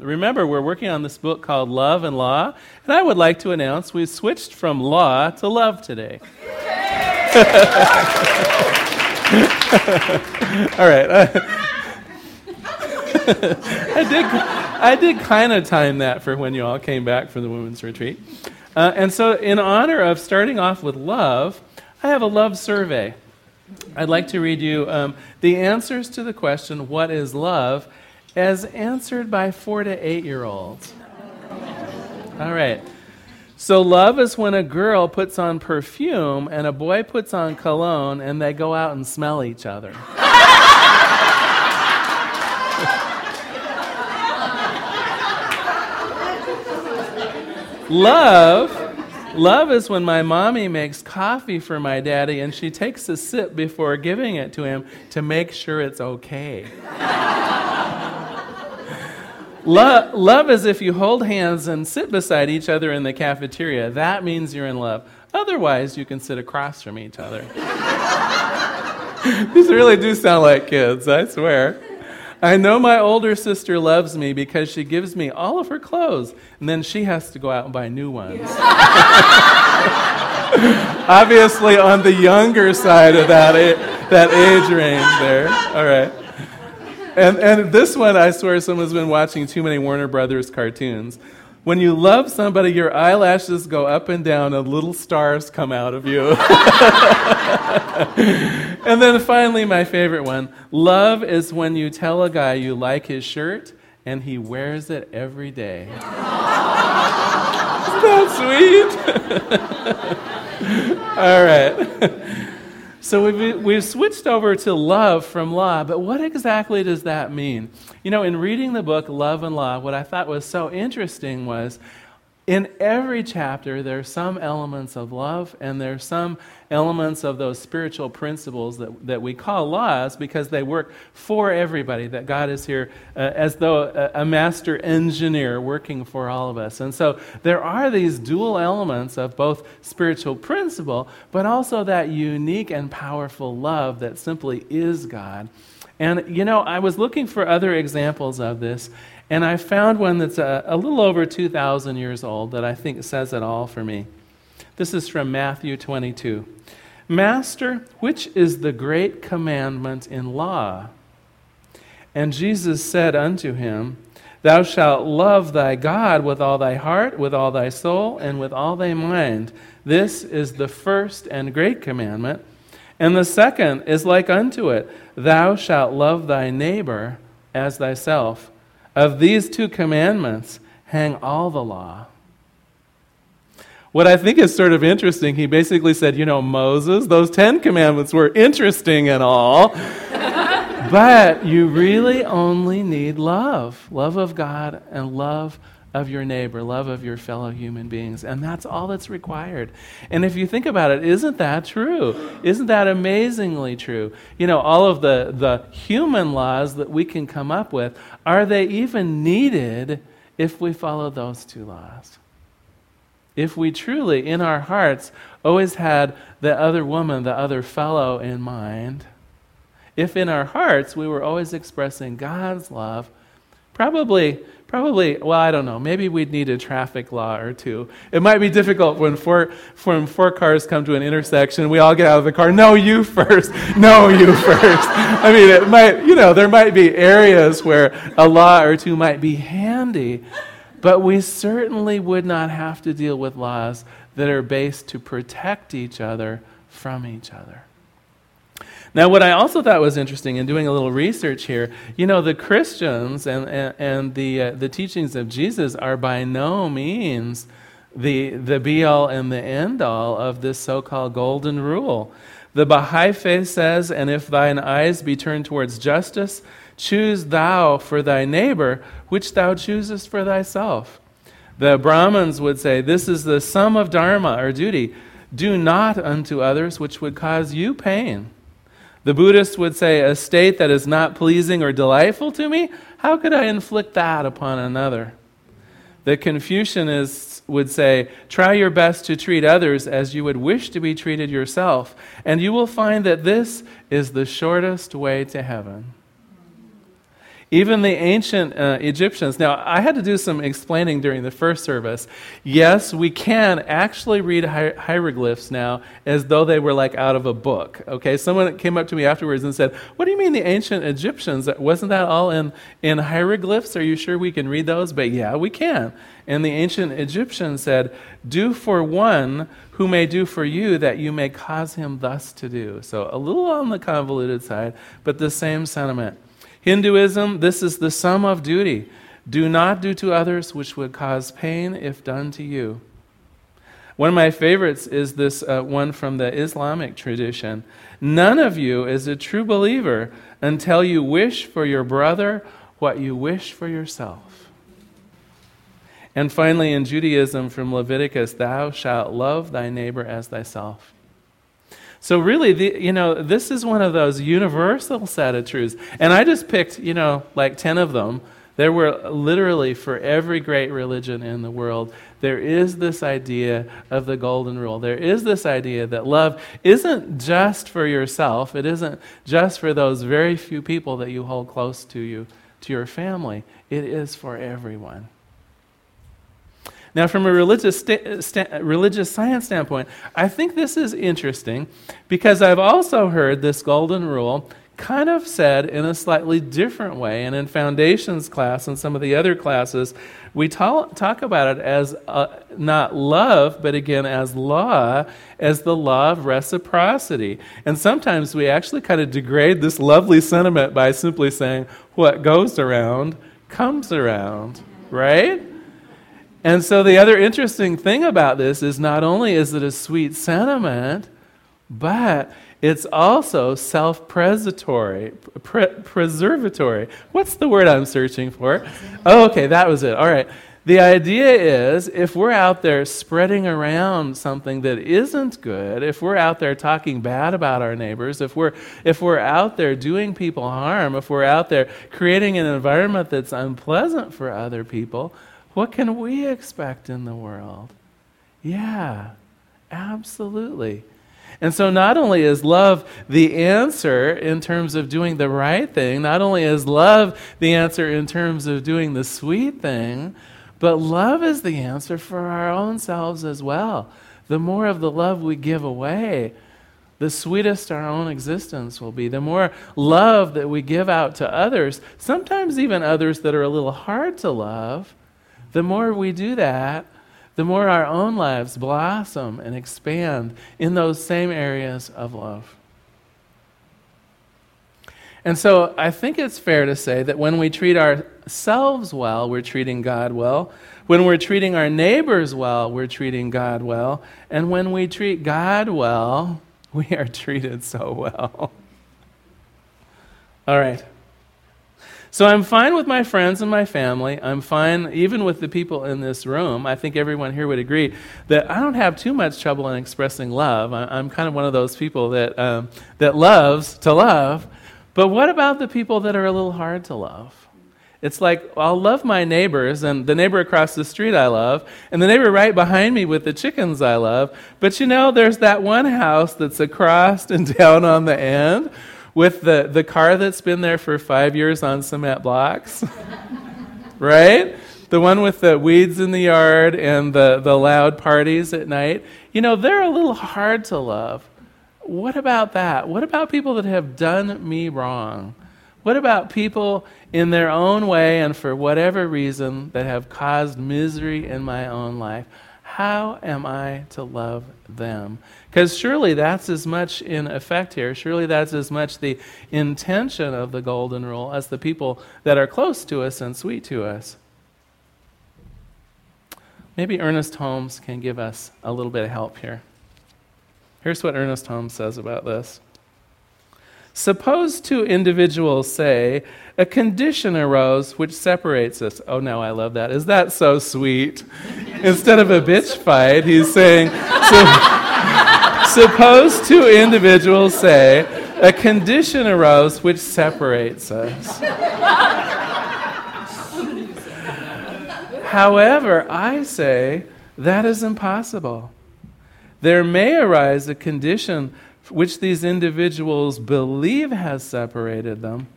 Remember, we're working on this book called Love and Law, and I would like to announce we've switched from law to love today. All right. I did, I did kind of time that for when you all came back from the women's retreat. Uh, and so, in honor of starting off with love, I have a love survey. I'd like to read you um, the answers to the question, What is love? As answered by four to eight year olds. All right. So, love is when a girl puts on perfume and a boy puts on cologne and they go out and smell each other. love Love is when my mommy makes coffee for my daddy and she takes a sip before giving it to him to make sure it's okay. Love, love is if you hold hands and sit beside each other in the cafeteria. That means you're in love. Otherwise, you can sit across from each other. These really do sound like kids, I swear. I know my older sister loves me because she gives me all of her clothes, and then she has to go out and buy new ones. Obviously, on the younger side of that, that age range there. All right. And, and this one, I swear, someone's been watching too many Warner Brothers cartoons. When you love somebody, your eyelashes go up and down and little stars come out of you. and then finally, my favorite one love is when you tell a guy you like his shirt and he wears it every day. Isn't that sweet? All right. So we've, we've switched over to love from law, but what exactly does that mean? You know, in reading the book Love and Law, what I thought was so interesting was in every chapter, there are some elements of love and there are some elements of those spiritual principles that, that we call laws because they work for everybody, that God is here uh, as though a, a, master engineer working for all of us. And so there are these dual elements of both spiritual principle, but also that unique and powerful love that simply is God. And, you know, I was looking for other examples of this, and I found one that's a, a little over 2,000 years old that I think says it all for me. This is from Matthew 22. Master, which is the great commandment in law? And Jesus said unto him, Thou shalt love thy God with all thy heart, with all thy soul, and with all thy mind. This is the first and great commandment. And the second is like unto it Thou shalt love thy neighbor as thyself. Of these two commandments hang all the law. What I think is sort of interesting, he basically said, you know, Moses, those Ten Commandments were interesting and all, but you really only need love love of God and love of your neighbor, love of your fellow human beings. And that's all that's required. And if you think about it, isn't that true? Isn't that amazingly true? You know, all of the, the human laws that we can come up with, are they even needed if we follow those two laws? If we truly, in our hearts, always had the other woman, the other fellow in mind, if in our hearts we were always expressing God's love, probably Probably, well, I don't know. Maybe we'd need a traffic law or two. It might be difficult when four, when four cars come to an intersection, we all get out of the car. No, you first. No, you first. I mean, it might, you know, there might be areas where a law or two might be handy, but we certainly would not have to deal with laws that are based to protect each other from each other. Now, what I also thought was interesting in doing a little research here, you know, the Christians and, and, and the, uh, the teachings of Jesus are by no means the, the be all and the end all of this so called golden rule. The Baha'i faith says, And if thine eyes be turned towards justice, choose thou for thy neighbor which thou choosest for thyself. The Brahmins would say, This is the sum of dharma or duty. Do not unto others which would cause you pain. The Buddhists would say, A state that is not pleasing or delightful to me, how could I inflict that upon another? The Confucianists would say, Try your best to treat others as you would wish to be treated yourself, and you will find that this is the shortest way to heaven. Even the ancient uh, Egyptians. Now, I had to do some explaining during the first service. Yes, we can actually read hi- hieroglyphs now as though they were like out of a book. Okay, someone came up to me afterwards and said, What do you mean the ancient Egyptians? Wasn't that all in, in hieroglyphs? Are you sure we can read those? But yeah, we can. And the ancient Egyptian said, Do for one who may do for you that you may cause him thus to do. So a little on the convoluted side, but the same sentiment. Hinduism, this is the sum of duty. Do not do to others which would cause pain if done to you. One of my favorites is this uh, one from the Islamic tradition. None of you is a true believer until you wish for your brother what you wish for yourself. And finally, in Judaism from Leviticus, thou shalt love thy neighbor as thyself. So really, the, you know, this is one of those universal set of truths. And I just picked, you know, like 10 of them. There were literally for every great religion in the world, there is this idea of the golden rule. There is this idea that love isn't just for yourself. It isn't just for those very few people that you hold close to you, to your family. It is for everyone. Now, from a religious, sta- sta- religious science standpoint, I think this is interesting because I've also heard this golden rule kind of said in a slightly different way. And in foundations class and some of the other classes, we talk, talk about it as uh, not love, but again as law, as the law of reciprocity. And sometimes we actually kind of degrade this lovely sentiment by simply saying, what goes around comes around, right? And so the other interesting thing about this is not only is it a sweet sentiment, but it's also self preservatory. Pre- preservatory. What's the word I'm searching for? Oh, okay, that was it. All right. The idea is if we're out there spreading around something that isn't good, if we're out there talking bad about our neighbors, if we're, if we're out there doing people harm, if we're out there creating an environment that's unpleasant for other people, what can we expect in the world? Yeah, absolutely. And so, not only is love the answer in terms of doing the right thing, not only is love the answer in terms of doing the sweet thing, but love is the answer for our own selves as well. The more of the love we give away, the sweetest our own existence will be. The more love that we give out to others, sometimes even others that are a little hard to love, the more we do that, the more our own lives blossom and expand in those same areas of love. And so I think it's fair to say that when we treat ourselves well, we're treating God well. When we're treating our neighbors well, we're treating God well. And when we treat God well, we are treated so well. All right. So I'm fine with my friends and my family. I'm fine even with the people in this room. I think everyone here would agree that I don't have too much trouble in expressing love. I'm kind of one of those people that, um, that loves to love. But what about the people that are a little hard to love? It's like, I'll love my neighbors, and the neighbor across the street I love, and the neighbor right behind me with the chickens I love. But you know, there's that one house that's across and down on the end with the, the car that's been there for five years on cement blocks, right? The one with the weeds in the yard and the, the loud parties at night. You know, they're a little hard to love. What about that? What about people that have done me wrong? What about people in their own way and for whatever reason that have caused misery in my own life? How am I to love them? Because surely that's as much in effect here. Surely that's as much the intention of the golden rule as the people that are close to us and sweet to us. Maybe Ernest Holmes can give us a little bit of help here. Here's what Ernest Holmes says about this. Suppose two individuals say, a condition arose which separates us. Oh, no, I love that. Is that so sweet? Instead of a bitch fight, he's saying, so, suppose two individuals say, a condition arose which separates us. However, I say that is impossible. There may arise a condition which these individuals believe has separated them,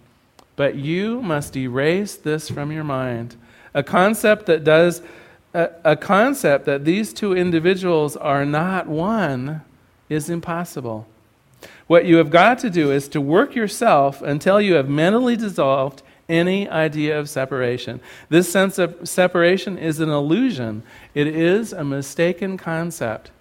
But you must erase this from your mind. A concept that does a, a concept that these two individuals are not one is impossible. What you have got to do is to work yourself until you have mentally dissolved any idea of separation. This sense of separation is an illusion, it is a mistaken concept.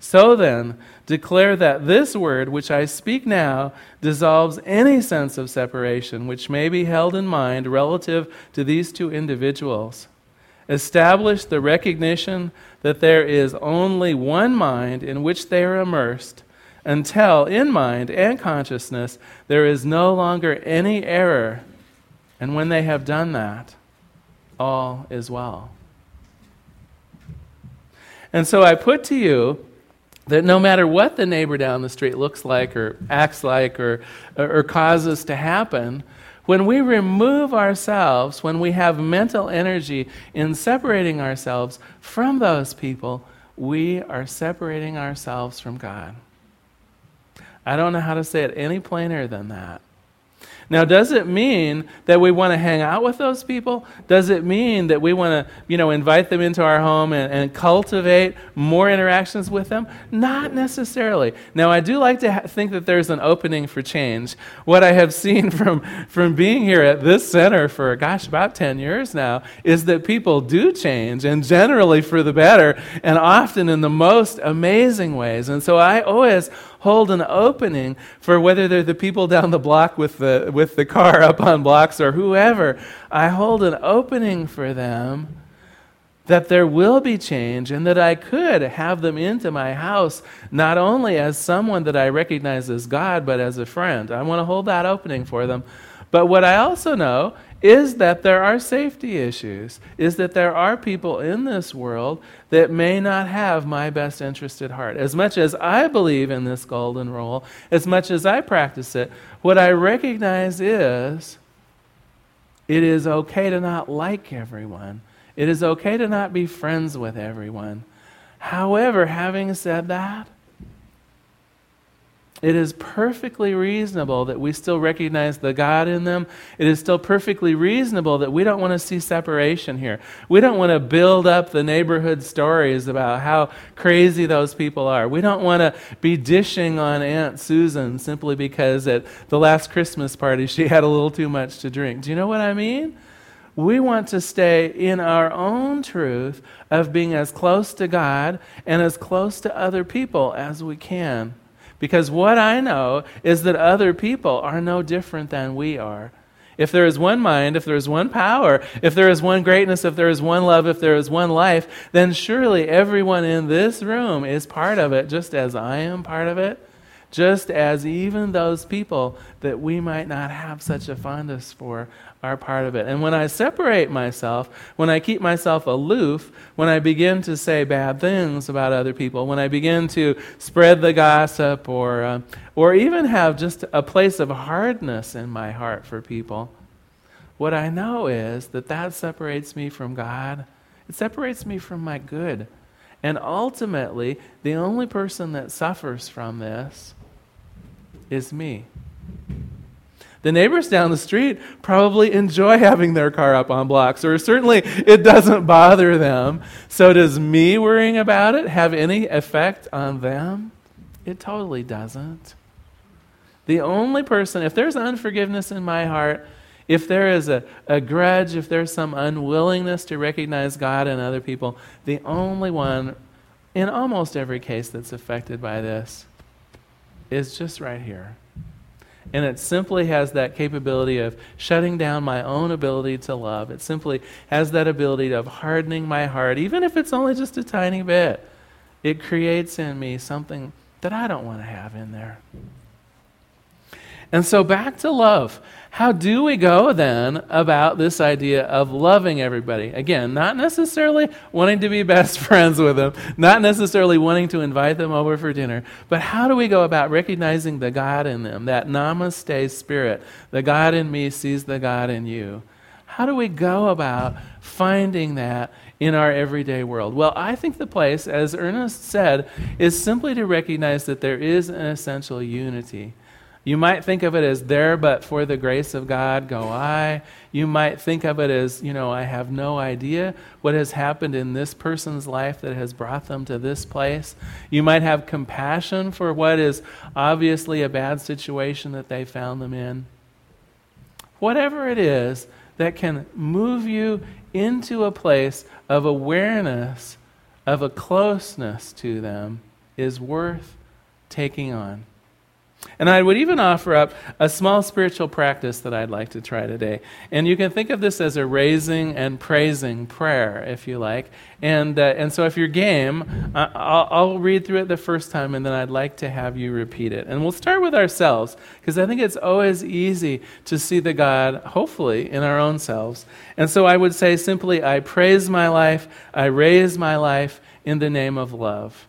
So then, declare that this word, which I speak now, dissolves any sense of separation which may be held in mind relative to these two individuals. Establish the recognition that there is only one mind in which they are immersed until in mind and consciousness there is no longer any error. And when they have done that, all is well. And so I put to you that no matter what the neighbor down the street looks like or acts like or, or, causes to happen, when we remove ourselves, when we have mental energy in separating ourselves from those people, we are separating ourselves from God. I don't know how to say it any plainer than that. Now, does it mean that we want to hang out with those people? Does it mean that we want to, you know, invite them into our home and, and cultivate more interactions with them? Not necessarily. Now, I do like to ha- think that there's an opening for change. What I have seen from, from being here at this center for, gosh, about 10 years now is that people do change, and generally for the better, and often in the most amazing ways. And so I always hold an opening for whether they're the people down the block with the, with the car up on blocks or whoever. I hold an opening for them that there will be change and that I could have them into my house not only as someone that I recognize as God, but as a friend. I want to hold that opening for them. But what I also know is that there are safety issues, is that there are people in this world that may not have my best interest at heart. As much as I believe in this golden rule, as much as I practice it, what I recognize is it is okay to not like everyone. It is okay to not be friends with everyone. However, having said that, it is perfectly reasonable that we still recognize the God in them. It is still perfectly reasonable that we don't want to see separation here. We don't want to build up the neighborhood stories about how crazy those people are. We don't want to be dishing on Aunt Susan simply because at the last Christmas party she had a little too much to drink. Do you know what I mean? We want to stay in our own truth of being as close to God and as close to other people as we can. Because what I know is that other people are no different than we are. If there is one mind, if there is one power, if there is one greatness, if there is one love, if there is one life, then surely everyone in this room is part of it, just as I am part of it, just as even those people that we might not have such a fondness for are part of it. And when I separate myself, when I keep myself aloof, when I begin to say bad things about other people, when I begin to spread the gossip or, uh, or even have just a place of hardness in my heart for people, what I know is that that separates me from God. It separates me from my good. And ultimately, the only person that suffers from this is me. The neighbors down the street probably enjoy having their car up on blocks, or certainly it doesn't bother them. So, does me worrying about it have any effect on them? It totally doesn't. The only person, if there's unforgiveness in my heart, if there is a, a grudge, if there's some unwillingness to recognize God and other people, the only one in almost every case that's affected by this is just right here. And it simply has that capability of shutting down my own ability to love. It simply has that ability of hardening my heart, even if it's only just a tiny bit. It creates in me something that I don't want to have in there. And so back to love. How do we go then about this idea of loving everybody? Again, not necessarily wanting to be best friends with them, not necessarily wanting to invite them over for dinner, but how do we go about recognizing the God in them, that namaste spirit? The God in me sees the God in you. How do we go about finding that in our everyday world? Well, I think the place, as Ernest said, is simply to recognize that there is an essential unity You might think of it as there, but for the grace of God go I. You might think of it as, you know, I have no idea what has happened in this person's life that has brought them to this place. You might have compassion for what is obviously a bad situation that they found them in. Whatever it is that can move you into a place of awareness of a closeness to them is worth taking on. And I would even offer up a small spiritual practice that I'd like to try today. And you can think of this as a raising and praising prayer, if you like. And, uh, and so if you're game, uh, I'll, I'll read through it the first time, and then I'd like to have you repeat it. And we'll start with ourselves, because I think it's always easy to see the God, hopefully, in our own selves. And so I would say simply, I praise my life, I raise my life in the name of love.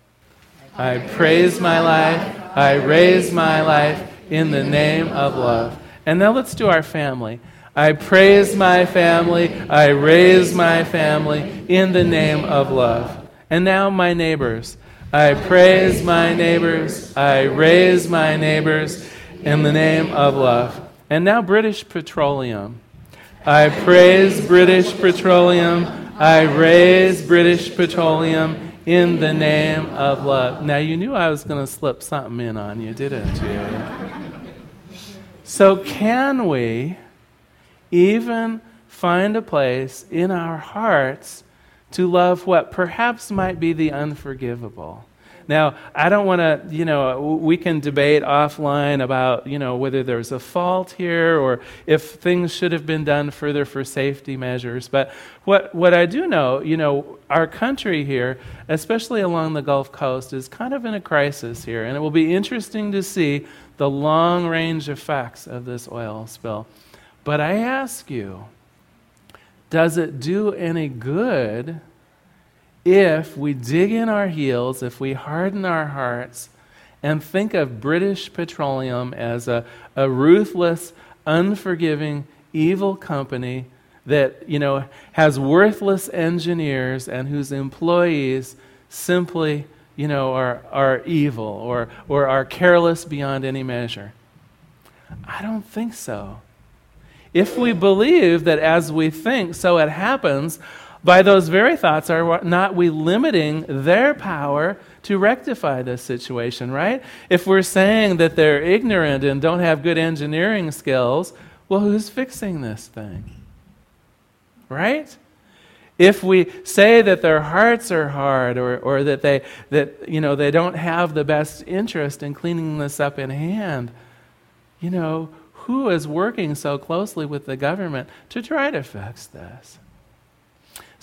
I praise my life. I raise my life in the name of love. And now let's do our family. I praise my family. I raise my family in the name of love. And now my neighbors. I praise my neighbors. I raise my neighbors in the name of love. And now British Petroleum. I praise British Petroleum. I raise British Petroleum in the name of love. Now, you knew I was going to slip something in on you, didn't you? so, can we even find a place in our hearts to love what perhaps might be the unforgivable? Now, I don't want to, you know, we can debate offline about, you know, whether there's a fault here or if things should have been done further for safety measures. But what, what I do know, you know, our country here, especially along the Gulf Coast, is kind of in a crisis here. And it will be interesting to see the long range effects of this oil spill. But I ask you, does it do any good? If we dig in our heels, if we harden our hearts, and think of British Petroleum as a, a ruthless, unforgiving, evil company that, you know, has worthless engineers and whose employees simply, you know, are, are evil or, or are careless beyond any measure. I don't think so. If we believe that as we think, so it happens, by those very thoughts, are not we limiting their power to rectify this situation, right? If we're saying that they're ignorant and don't have good engineering skills, well, who's fixing this thing? Right? If we say that their hearts are hard or, or that, they, that you know, they don't have the best interest in cleaning this up in hand, you know, who is working so closely with the government to try to fix this?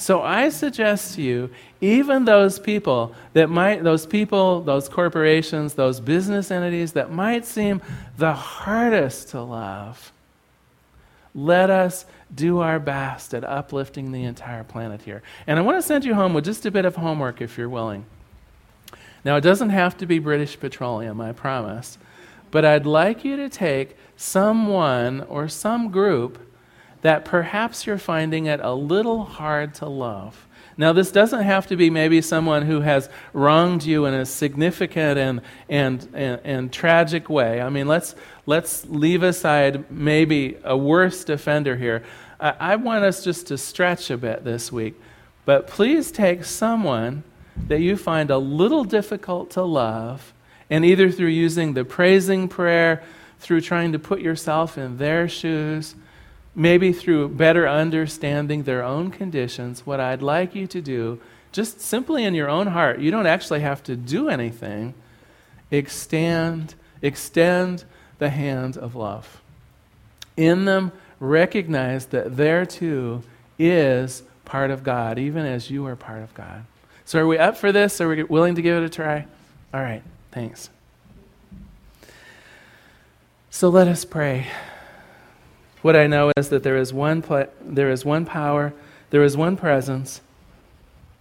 So I suggest to you, even those people that might, those people, those corporations, those business entities that might seem the hardest to love, let us do our best at uplifting the entire planet here. And I want to send you home with just a bit of homework if you're willing. Now, it doesn't have to be British Petroleum, I promise. But I'd like you to take someone or some group that perhaps you're finding it a little hard to love. Now, this doesn't have to be maybe someone who has wronged you in a significant and, and, and, and, tragic way. I mean, let's, let's leave aside maybe a worst offender here. I, I want us just to stretch a bit this week. But please take someone that you find a little difficult to love, and either through using the praising prayer, through trying to put yourself in their shoes, maybe through better understanding their own conditions, what I'd like you to do, just simply in your own heart, you don't actually have to do anything, extend, extend the hand of love. In them, recognize that there too is part of God, even as you are part of God. So, are we up for this? Are we willing to give it a try? All right, thanks. So, let us pray. What I know is that there is one, there is one power, there is one presence,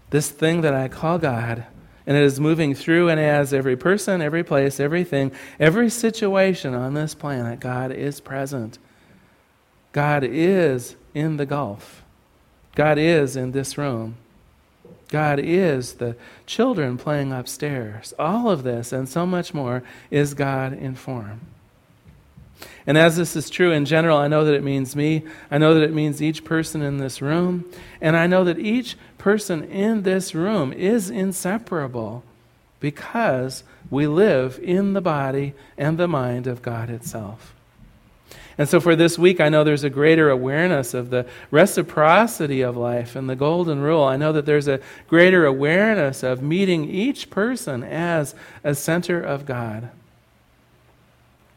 this thing that I call God, and it is moving through and as every person, every place, everything, every situation on this planet. God is present. God is in the Gulf. God is in this room. God is the children playing upstairs. All of this and so much more is God in form. And as this is true in general, I know that it means me. I know that it means each person in this room. And I know that each person in this room is inseparable because we live in the body and the mind of God itself. And so for this week, I know there's a greater awareness of the reciprocity of life and the golden rule. I know that there's a greater awareness of meeting each person as a center of God.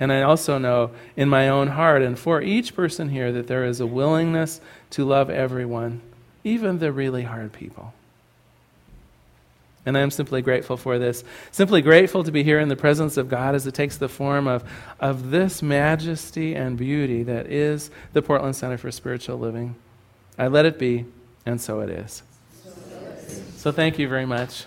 And I also know in my own heart and for each person here that there is a willingness to love everyone, even the really hard people. And I am simply grateful for this. Simply grateful to be here in the presence of God as it takes the form of, of this majesty and beauty that is the Portland Center for Spiritual Living. I let it be, and so it is. So thank you very much.